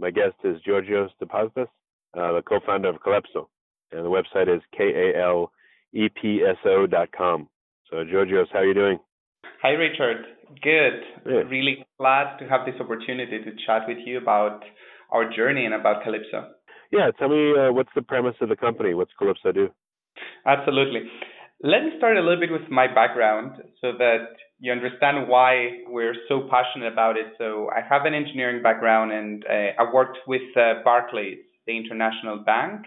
My guest is Georgios Depastas, uh, the co-founder of Kalepso, and the website is k-a-l-e-p-s-o dot com. So, Georgios, how are you doing? Hi, Richard. Good. Yeah. Really glad to have this opportunity to chat with you about our journey and about Kalepso. Yeah, tell me uh, what's the premise of the company? What's Kalepso do? Absolutely. Let me start a little bit with my background so that you understand why we're so passionate about it. So I have an engineering background and uh, I worked with uh, Barclays, the international bank,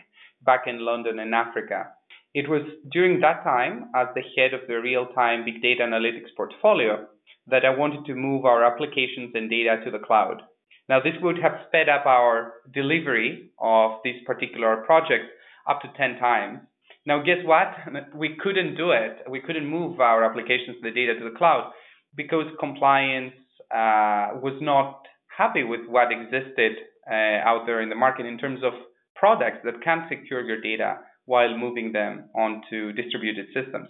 back in London in Africa. It was during that time, as the head of the real-time big data analytics portfolio, that I wanted to move our applications and data to the cloud. Now, this would have sped up our delivery of this particular project up to 10 times now, guess what? We couldn't do it. We couldn't move our applications, the data to the cloud because compliance uh, was not happy with what existed uh, out there in the market in terms of products that can secure your data while moving them onto distributed systems.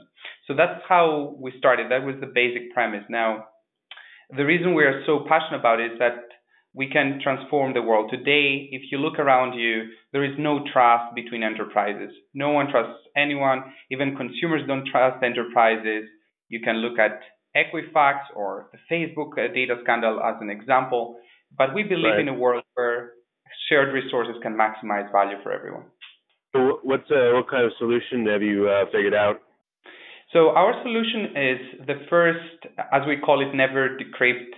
So that's how we started. That was the basic premise. Now, the reason we are so passionate about it is that we can transform the world. Today, if you look around you, there is no trust between enterprises. No one trusts anyone. Even consumers don't trust enterprises. You can look at Equifax or the Facebook uh, data scandal as an example. But we believe right. in a world where shared resources can maximize value for everyone. So what's uh, what kind of solution have you uh, figured out? So our solution is the first, as we call it, never decrypt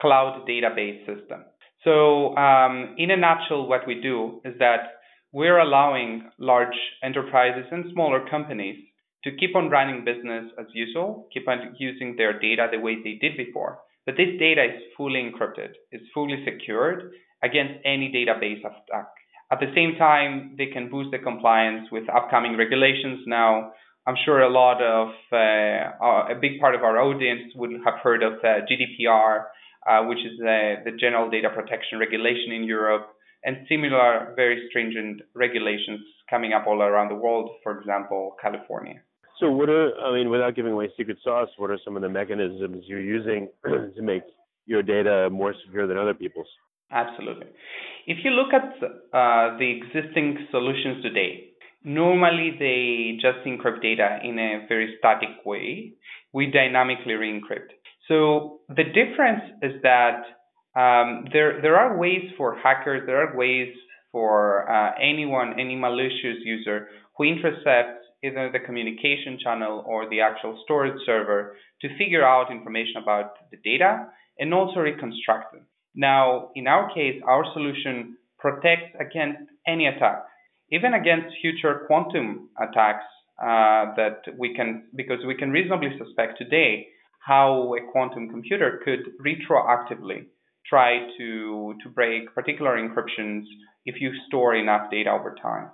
cloud database system. So, um, in a nutshell, what we do is that we're allowing large enterprises and smaller companies to keep on running business as usual, keep on using their data the way they did before. But this data is fully encrypted, it's fully secured against any database attack. At the same time, they can boost the compliance with upcoming regulations. Now, I'm sure a lot of uh, a big part of our audience would have heard of uh, GDPR uh, which is the, the General Data Protection Regulation in Europe, and similar very stringent regulations coming up all around the world, for example, California. So, what are, I mean, without giving away secret sauce, what are some of the mechanisms you're using to make your data more secure than other people's? Absolutely. If you look at uh, the existing solutions today, normally they just encrypt data in a very static way. We dynamically re-encrypt. So the difference is that um, there there are ways for hackers, there are ways for uh, anyone, any malicious user who intercepts either the communication channel or the actual storage server to figure out information about the data and also reconstruct them. Now, in our case, our solution protects against any attack, even against future quantum attacks uh, that we can, because we can reasonably suspect today how a quantum computer could retroactively try to to break particular encryptions if you store enough data over time.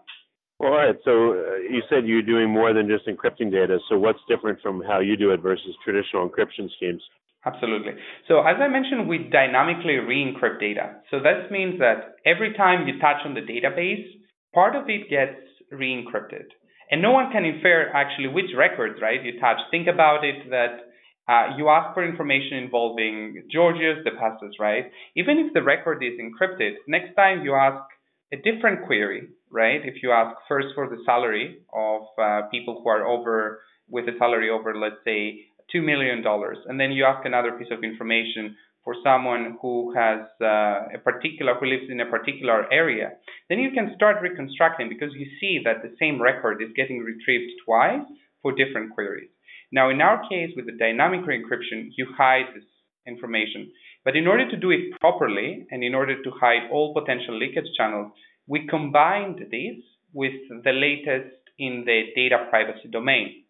All right. So uh, you said you're doing more than just encrypting data. So what's different from how you do it versus traditional encryption schemes? Absolutely. So as I mentioned, we dynamically re-encrypt data. So that means that every time you touch on the database, part of it gets re-encrypted. And no one can infer actually which records, right, you touch. Think about it that uh, you ask for information involving Georgios Depastas, right? Even if the record is encrypted, next time you ask a different query, right? If you ask first for the salary of uh, people who are over with a salary over, let's say, two million dollars, and then you ask another piece of information for someone who has uh, a particular who lives in a particular area, then you can start reconstructing because you see that the same record is getting retrieved twice for different queries. Now, in our case, with the dynamic re-encryption, you hide this information. But in order to do it properly and in order to hide all potential leakage channels, we combined this with the latest in the data privacy domain.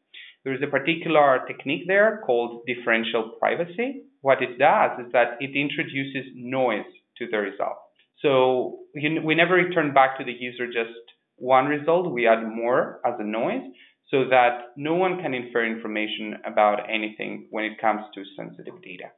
There is a particular technique there called differential privacy. What it does is that it introduces noise to the result. So we never return back to the user just one result. We add more as a noise so that no one can infer information about anything when it comes to sensitive data.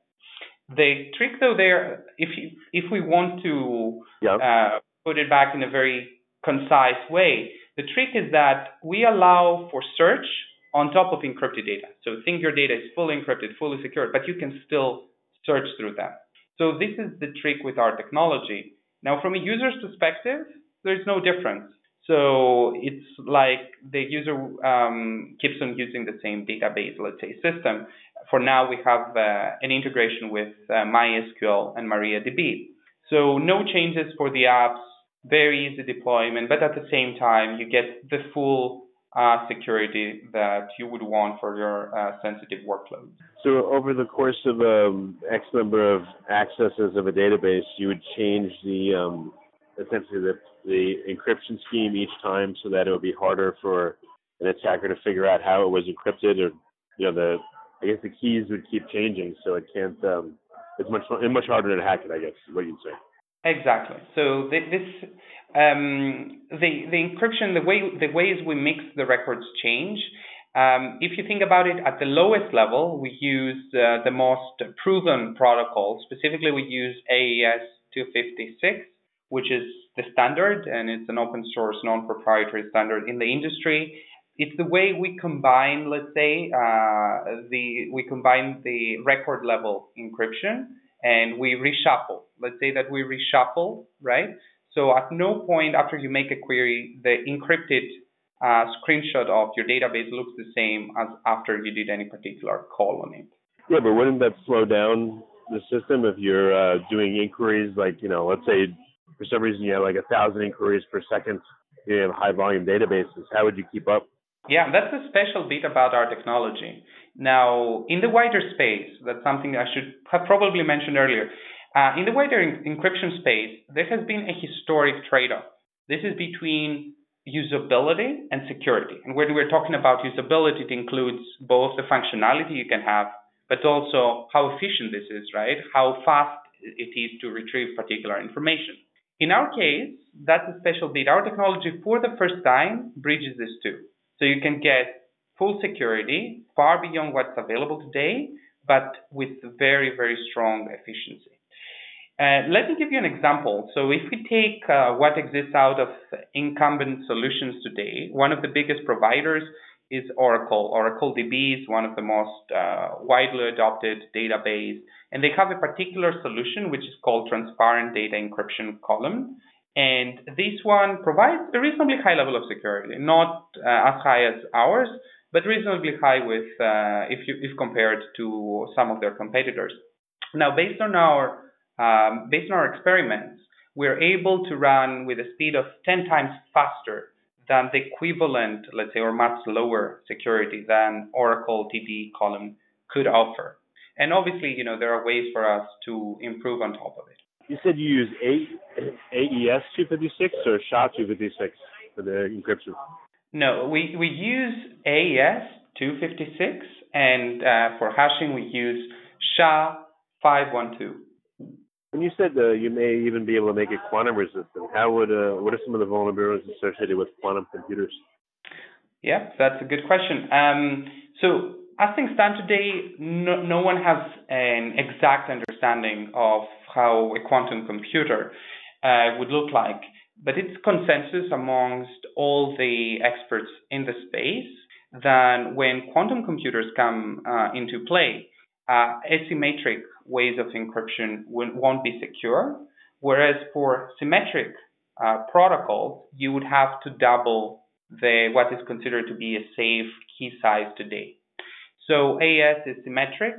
The trick, though, there, if you, if we want to uh, put it back in a very concise way, the trick is that we allow for search on top of encrypted data. So think your data is fully encrypted, fully secured, but you can still search through them. So this is the trick with our technology. Now, from a user's perspective, there's no difference. So it's like the user um, keeps on using the same database, let's say, system. For now, we have uh, an integration with uh, MySQL and MariaDB. So no changes for the apps, very easy deployment, but at the same time, you get the full uh, security that you would want for your uh, sensitive workloads. So over the course of um, X number of accesses of a database, you would change the um, essentially the, the encryption scheme each time so that it would be harder for an attacker to figure out how it was encrypted or you know the I guess the keys would keep changing so it can't um, it's much it's much harder to hack it I guess is what you'd say. Exactly. So this um, the the encryption the way the ways we mix the records change. Um, if you think about it, at the lowest level, we use uh, the most proven protocol. Specifically, we use AES 256 which is the standard, and it's an open source, non-proprietary standard in the industry. It's the way we combine, let's say, uh, the we combine the record level encryption and we reshuffle. Let's say that we reshuffle, right? So at no point after you make a query, the encrypted uh, screenshot of your database looks the same as after you did any particular call on it. Yeah, but wouldn't that slow down the system if you're uh, doing inquiries like, you know, let's say for some reason you have like a thousand inquiries per second, you have high volume databases. How would you keep up? Yeah, that's a special bit about our technology. Now, in the wider space, that's something I should have probably mentioned earlier. Uh, in the wider en- encryption space, there has been a historic trade-off. This is between usability and security. And when we're talking about usability, it includes both the functionality you can have, but also how efficient this is, right? How fast it is to retrieve particular information. In our case, that's a special bit. Our technology, for the first time, bridges these two. So you can get full security far beyond what's available today, but with very, very strong efficiency. Uh, let me give you an example. So if we take uh, what exists out of incumbent solutions today, one of the biggest providers is Oracle. Oracle DB is one of the most uh, widely adopted database, and they have a particular solution which is called Transparent Data Encryption Column. And this one provides a reasonably high level of security, not uh, as high as ours, but reasonably high with uh, if you if compared to some of their competitors. Now, based on our um, based on our experiments, we're able to run with a speed of 10 times faster than the equivalent, let's say, or much lower security than Oracle DB column could offer. And obviously, you know, there are ways for us to improve on top of it. You said you use AES 256 or SHA 256 for the encryption? No, we, we use AES 256, and uh, for hashing, we use SHA 512. When you said uh, you may even be able to make it quantum resistant, how would uh, what are some of the vulnerabilities associated with quantum computers? Yeah, that's a good question. Um, so as things stand today, no, no one has an exact understanding of how a quantum computer uh, would look like, but it's consensus amongst all the experts in the space that when quantum computers come uh, into play, uh, asymmetric ways of encryption won't be secure. Whereas for symmetric uh, protocols, you would have to double the what is considered to be a safe key size today. So AES is symmetric,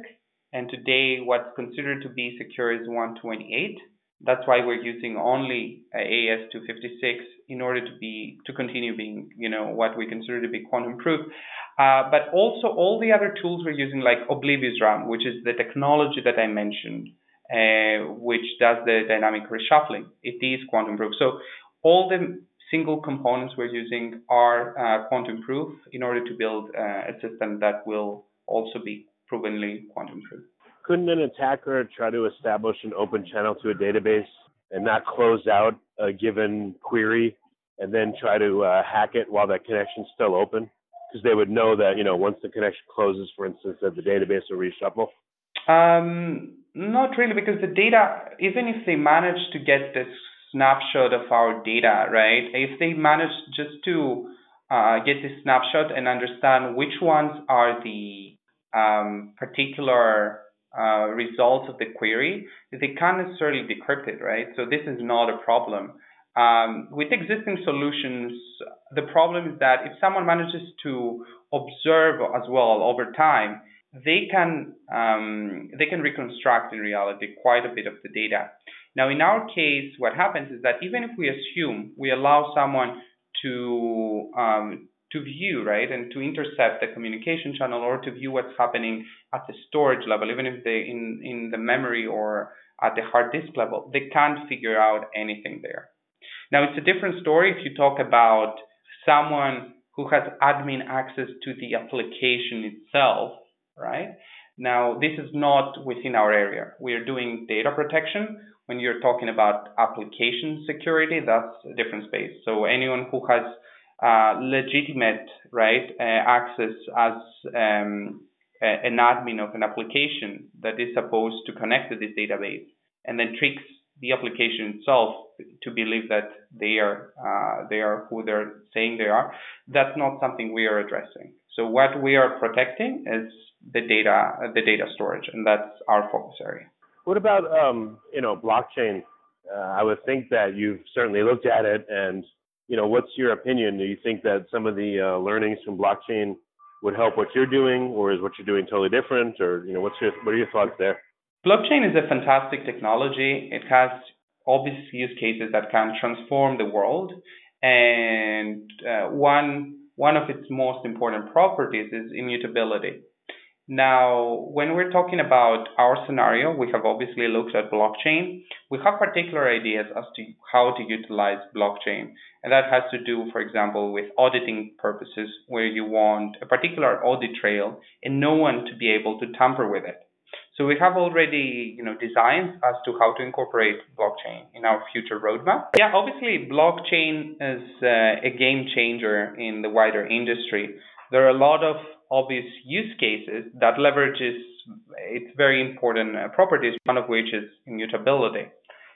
and today what's considered to be secure is 128. That's why we're using only AES 256 in order to be to continue being, you know, what we consider to be quantum proof. Uh, but also all the other tools we're using, like Oblivious RAM, which is the technology that I mentioned, uh, which does the dynamic reshuffling. It is quantum proof. So all the single components we're using are uh, quantum proof in order to build uh, a system that will also be provenly quantum proof. Couldn't an attacker try to establish an open channel to a database and not close out a given query and then try to uh, hack it while that connection's still open? Because they would know that, you know, once the connection closes, for instance, that the database will reshuffle. Um, not really, because the data, even if they manage to get this snapshot of our data, right? If they manage just to uh, get this snapshot and understand which ones are the um, particular uh, results of the query, they can't necessarily decrypt it, right? So this is not a problem. Um, with existing solutions, the problem is that if someone manages to observe as well over time, they can um, they can reconstruct in reality quite a bit of the data. Now, in our case, what happens is that even if we assume we allow someone to um, to view right and to intercept the communication channel or to view what's happening at the storage level, even if they in in the memory or at the hard disk level, they can't figure out anything there. Now, it's a different story if you talk about someone who has admin access to the application itself right? Now, this is not within our area. We are doing data protection. When you're talking about application security, that's a different space. So anyone who has uh, legitimate right uh, access as um, an admin of an application that is supposed to connect to this database and then tricks the application itself to believe that they are uh, they are who they're saying they are. That's not something we are addressing. So what we are protecting is the data the data storage, and that's our focus area. What about um, you know blockchain? Uh, I would think that you've certainly looked at it, and you know what's your opinion? Do you think that some of the uh, learnings from blockchain would help what you're doing, or is what you're doing totally different? Or you know what's your what are your thoughts there? Blockchain is a fantastic technology. It has obvious use cases that can transform the world, and uh, one one of its most important properties is immutability. Now, when we're talking about our scenario, we have obviously looked at blockchain. We have particular ideas as to how to utilize blockchain. And that has to do, for example, with auditing purposes, where you want a particular audit trail and no one to be able to tamper with it. So we have already, you know, designs as to how to incorporate blockchain in our future roadmap. Yeah, obviously, blockchain is uh, a game changer in the wider industry. There are a lot of obvious use cases that leverages its very important uh, properties, one of which is immutability.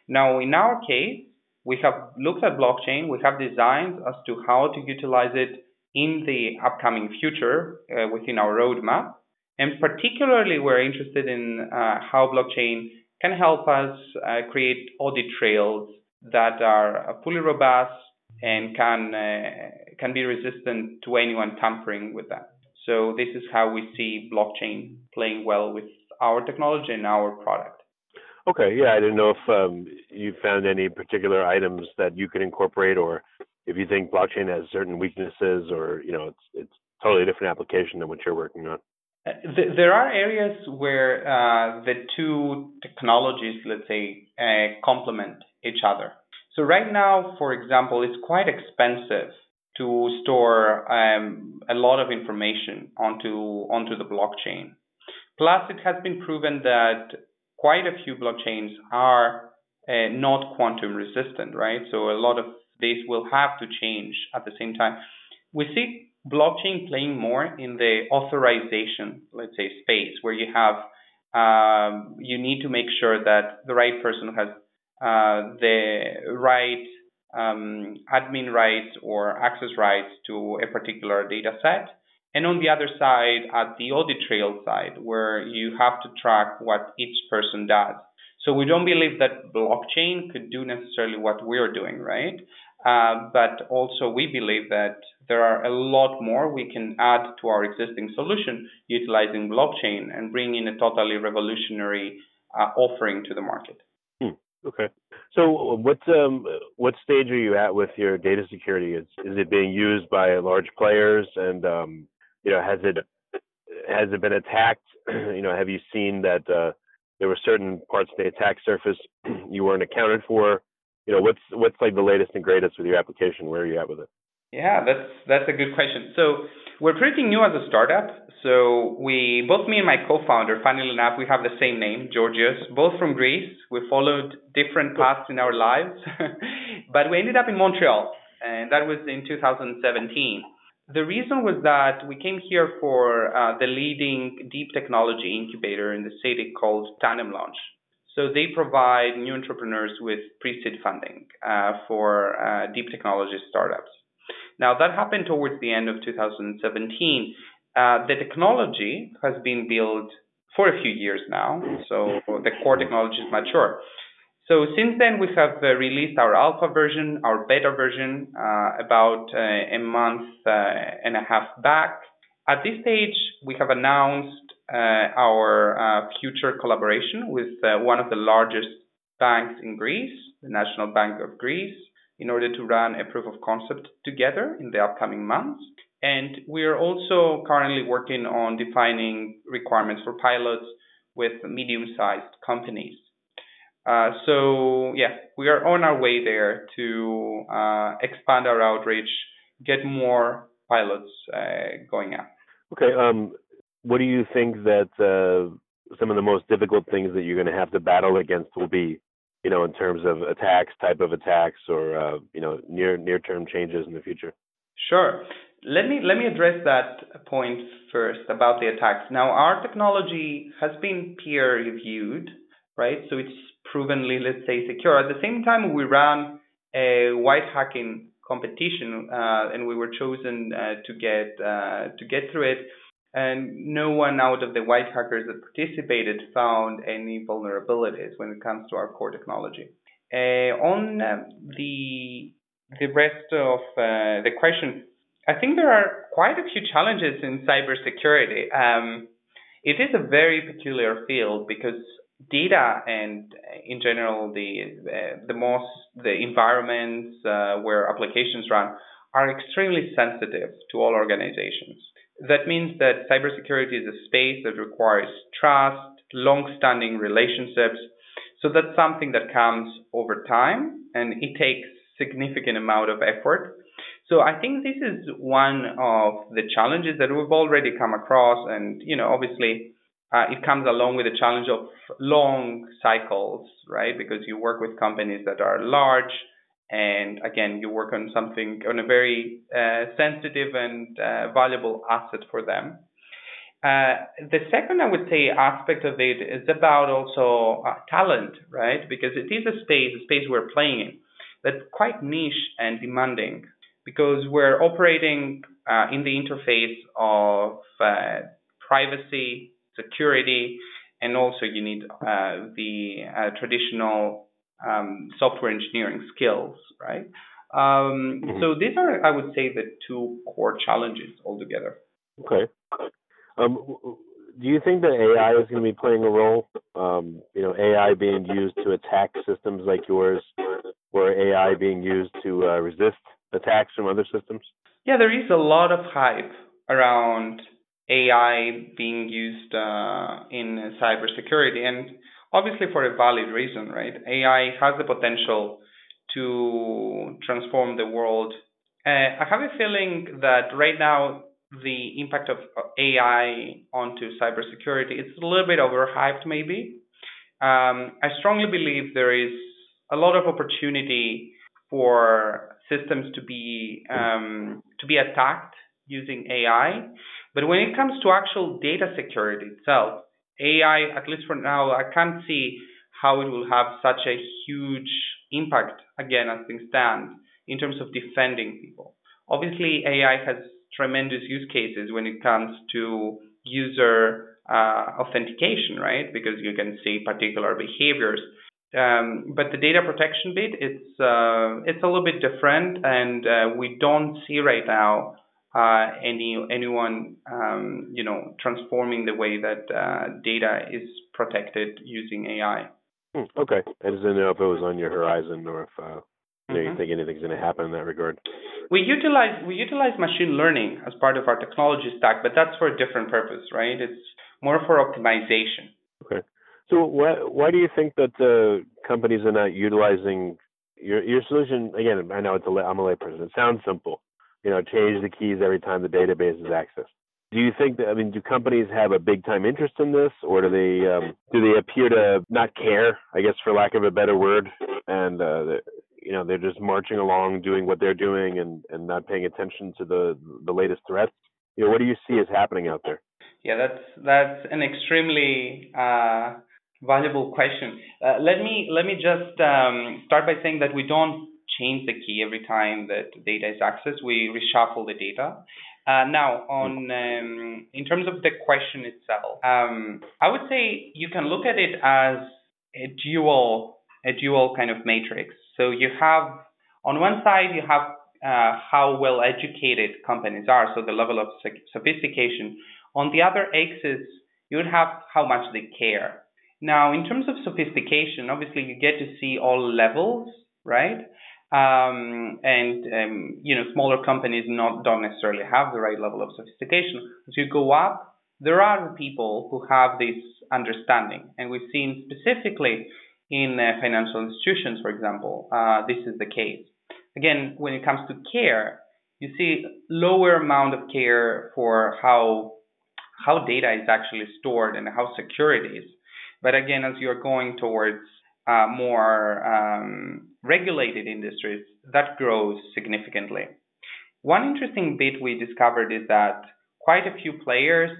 Now, in our case, we have looked at blockchain, we have designs as to how to utilize it in the upcoming future uh, within our roadmap. And particularly, we're interested in uh, how blockchain can help us uh, create audit trails that are uh, fully robust and can uh, can be resistant to anyone tampering with them. So this is how we see blockchain playing well with our technology and our product. Okay, yeah, I didn't know if um, you found any particular items that you could incorporate, or if you think blockchain has certain weaknesses, or you know, it's it's totally different application than what you're working on. There are areas where uh, the two technologies, let's say, uh, complement each other. So right now, for example, it's quite expensive to store um, a lot of information onto onto the blockchain. Plus, it has been proven that quite a few blockchains are uh, not quantum resistant, right? So a lot of these will have to change at the same time. We see blockchain playing more in the authorization, let's say, space where you have um, you need to make sure that the right person has uh, the right um, admin rights or access rights to a particular data set. And on the other side, at the audit trail side, where you have to track what each person does. So we don't believe that blockchain could do necessarily what we're doing, right? Uh, but also we believe that there are a lot more we can add to our existing solution utilizing blockchain and bring in a totally revolutionary uh, offering to the market. Hmm. Okay. So what um what stage are you at with your data security? Is is it being used by large players and um you know has it has it been attacked? you know, have you seen that uh there were certain parts of the attack surface you weren't accounted for? You know, what's what's like the latest and greatest with your application? Where are you at with it? Yeah, that's that's a good question. So we're pretty new as a startup. So we both me and my co-founder, funnily enough, we have the same name, Georgios, both from Greece. We followed different paths in our lives, but we ended up in Montreal, and that was in 2017. The reason was that we came here for uh, the leading deep technology incubator in the city called Tandem Launch. So they provide new entrepreneurs with pre-seed funding uh, for uh, deep technology startups. Now that happened towards the end of 2017. Uh, the technology has been built for a few years now, so the core technology is mature. So since then, we have uh, released our alpha version, our beta version, uh, about uh, a month and a half back. At this stage, we have announced our uh, future collaboration with one of the largest banks in Greece, the National Bank of Greece, in order to run a proof of concept together in the upcoming months. And we are also currently working on defining requirements for pilots with medium-sized companies. Uh, so yeah, we are on our way there to uh, expand our outreach, get more pilots uh, going out. Okay. Um, what do you think that uh, some of the most difficult things that you're going to have to battle against will be? You know, in terms of attacks, type of attacks, or uh, you know, near near term changes in the future. Sure. Let me let me address that point first about the attacks. Now, our technology has been peer reviewed, right? So it's provenly, let's say, secure. At the same time, we ran a white hacking competition, uh, and we were chosen uh, to get uh, to get through it. And no one out of the white hackers that participated found any vulnerabilities when it comes to our core technology. Uh, on uh, the the rest of uh, the question, I think there are quite a few challenges in cybersecurity. Um, it is a very peculiar field because data and uh, in general the uh, the most the environments where applications run are extremely sensitive to all organizations. That means that cybersecurity is a space that requires trust, long-standing relationships. So that's something that comes over time and it takes significant amount of effort. So I think this is one of the challenges that we've already come across and you know obviously uh, it comes along with the challenge of long cycles, right? Because you work with companies that are large, and again, you work on something on a very uh, sensitive and uh, valuable asset for them. Uh, the second, I would say, aspect of it is about also uh, talent, right? Because it is a space, a space we're playing in, that's quite niche and demanding, because we're operating uh, in the interface of privacy, security, and also you need uh, the uh, traditional um, software engineering skills, right? Um, mm-hmm. So these are, I would say, the two core challenges altogether. Okay. Um, do you think that AI is going to be playing a role? Um, you know, AI being used to attack systems like yours, or AI being used to uh, resist attacks from other systems? Yeah, there is a lot of hype around AI being used uh, in cybersecurity, and obviously for a valid reason, right? AI has the potential to transform the world. Uh, I have a feeling that right now the impact of AI onto cybersecurity is a little bit overhyped, maybe. Um, I strongly believe there is a lot of opportunity for systems to be um, to be attacked using AI. But when it comes to actual data security itself, AI, at least for now, I can't see how it will have such a huge impact, again, as things stand, in terms of defending people. Obviously, AI has tremendous use cases when it comes to user uh, authentication, right? Because you can see particular behaviors. Um, but the data protection bit, it's uh, it's a little bit different, and uh, we don't see right now uh, any anyone um, you know transforming the way that uh, data is protected using AI. Hmm, okay, I just didn't know if it was on your horizon or if uh, you, know, mm-hmm. you think anything's going to happen in that regard. We utilize we utilize machine learning as part of our technology stack, but that's for a different purpose, right? It's more for optimization. Okay. So why why do you think that uh, companies are not utilizing your your solution? Again, I know it's a I'm a layperson. It sounds simple, you know, change the keys every time the database is accessed. Do you think that I mean, do companies have a big time interest in this, or do they um, do they appear to not care? I guess, for lack of a better word, and uh, you know, they're just marching along, doing what they're doing, and and not paying attention to the the latest threats. You know, what do you see is happening out there? Yeah, that's that's an extremely uh, valuable question. Uh, let me let me just um, start by saying that we don't change the key every time that data is accessed. We reshuffle the data. Uh, now, on um, in terms of the question itself, um, I would say you can look at it as a dual a dual kind of matrix. So you have on one side you have uh, how well educated companies are, so the level of sophistication. On the other axis, you would have how much they care. Now, in terms of sophistication, obviously you get to see all levels, right? Um, and um, you know, smaller companies not don't necessarily have the right level of sophistication. As you go up, there are people who have this understanding, and we've seen specifically in uh, financial institutions, for example, uh, this is the case. Again, when it comes to care, you see lower amount of care for how how data is actually stored and how secure it is. But again, as you're going towards uh, more um, regulated industries, that grows significantly. One interesting bit we discovered is that quite a few players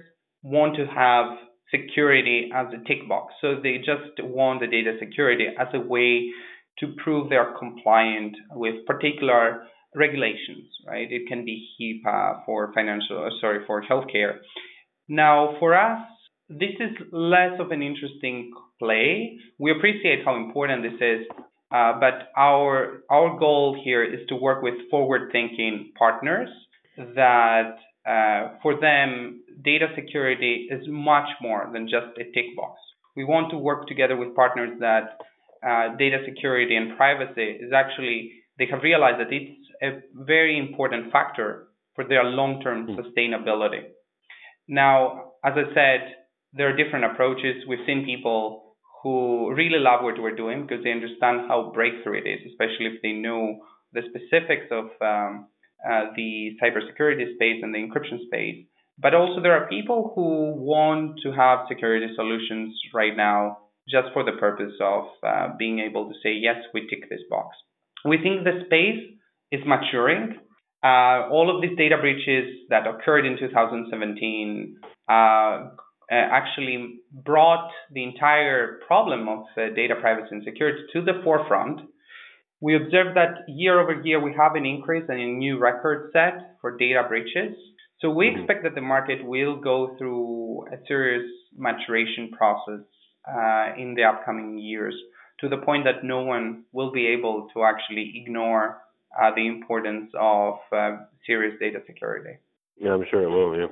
want to have security as a tick box. So they just want the data security as a way to prove they're compliant with particular regulations, right? It can be HIPAA for financial, uh, sorry, for healthcare. Now, for us, this is less of an interesting play. We appreciate how important this is, uh, but our our goal here is to work with forward-thinking partners that uh, for them data security is much more than just a tick box. We want to work together with partners that uh, data security and privacy is actually they have realized that it's a very important factor for their long-term mm. sustainability. Now, as I said, there are different approaches. We've seen people who really love what we're doing because they understand how breakthrough it is, especially if they know the specifics of um, uh, the cybersecurity space and the encryption space. But also, there are people who want to have security solutions right now just for the purpose of uh, being able to say, yes, we tick this box. We think the space is maturing. Uh, all of these data breaches that occurred in 2017 uh, actually brought the entire problem of uh, data privacy and security to the forefront. We observed that year over year we have an increase and a new record set for data breaches. So we mm-hmm. expect that the market will go through a serious maturation process uh, in the upcoming years to the point that no one will be able to actually ignore uh, the importance of uh, serious data security. Yeah, I'm sure it will. Yeah.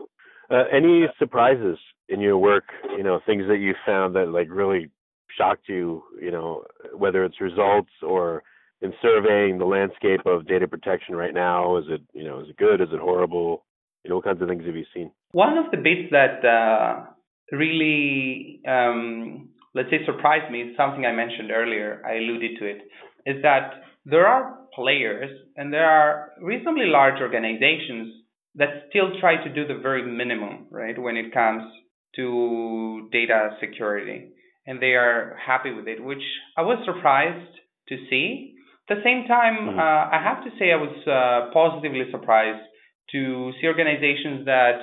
Uh, any surprises in your work? You know, things that you found that like really shocked you. You know, whether it's results or in surveying the landscape of data protection right now. Is it you know is it good? Is it horrible? You know, what kinds of things have you seen? One of the bits that uh, really, um, let's say, surprised me is something I mentioned earlier. I alluded to it. Is that there are players and there are reasonably large organizations that still try to do the very minimum, right, when it comes to data security. And they are happy with it, which I was surprised to see. At the same time, mm-hmm. uh, I have to say I was uh, positively surprised to see organizations that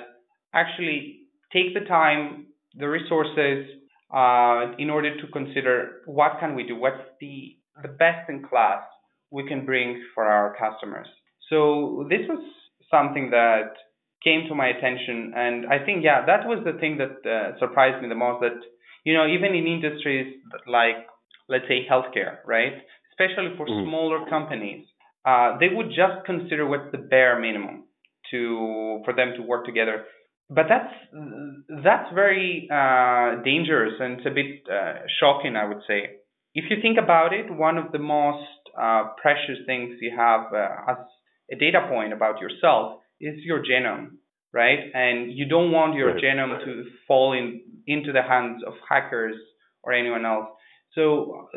actually take the time the resources uh, in order to consider what can we do, what's the the best in class we can bring for our customers. So this was something that came to my attention, and I think yeah, that was the thing that uh, surprised me the most. That you know, even in industries like let's say healthcare, right, especially for mm. smaller companies, uh, they would just consider what's the bare minimum to for them to work together but that's that's very uh, dangerous and it's a bit uh, shocking, I would say. If you think about it, one of the most uh, precious things you have uh, as a data point about yourself is your genome, right? And you don't want your right. genome to fall in into the hands of hackers or anyone else. So,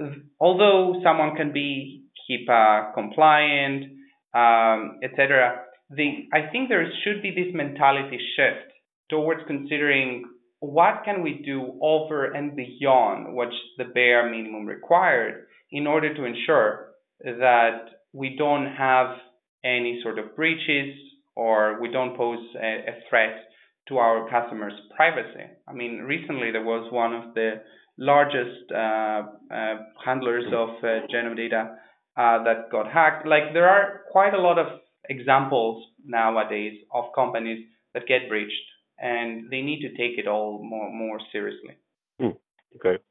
although someone can be HIPAA compliant, um, etc., the I think there should be this mentality shift towards considering what can we do over and beyond what's the bare minimum required in order to ensure that we don't have any sort of breaches or we don't pose a, a threat to our customers' privacy. I mean, recently there was one of the largest uh, uh, handlers of uh, genome data uh, that got hacked. Like there are quite a lot of examples nowadays of companies that get breached, and they need to take it all more more seriously. Hmm. Okay.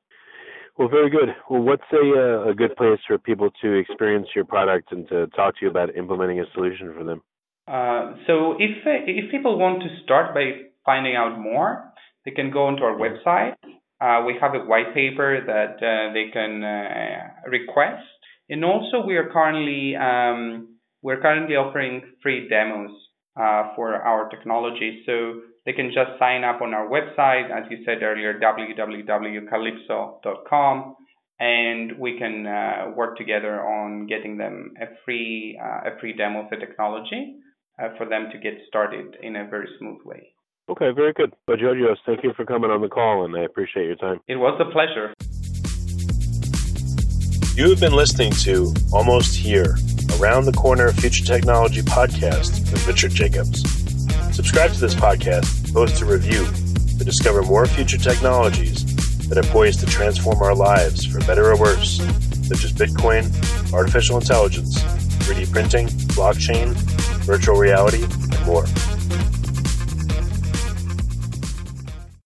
Well, very good. Well, what's a uh, a good place for people to experience your product and to talk to you about implementing a solution for them? Uh, so if if people want to start by finding out more, they can go onto our website. Uh, we have a white paper that uh, they can uh, request, and also we are currently um, we're currently offering free demos uh, for our technology. So they can just sign up on our website, as you said earlier, www.kalepso.com, and we can uh, work together on getting them a free uh, a free demo of the technology uh, for them to get started in a very smooth way. Okay, very good. Well, Georgios, thank you for coming on the call, and I appreciate your time. It was a pleasure. You have been listening to Almost Here, Around the Corner Future Technology podcast with Richard Jacobs. Subscribe to this podcast, post a review to discover more future technologies that are poised to transform our lives for better or worse, such as Bitcoin, artificial intelligence, 3D printing, blockchain, virtual reality, and more.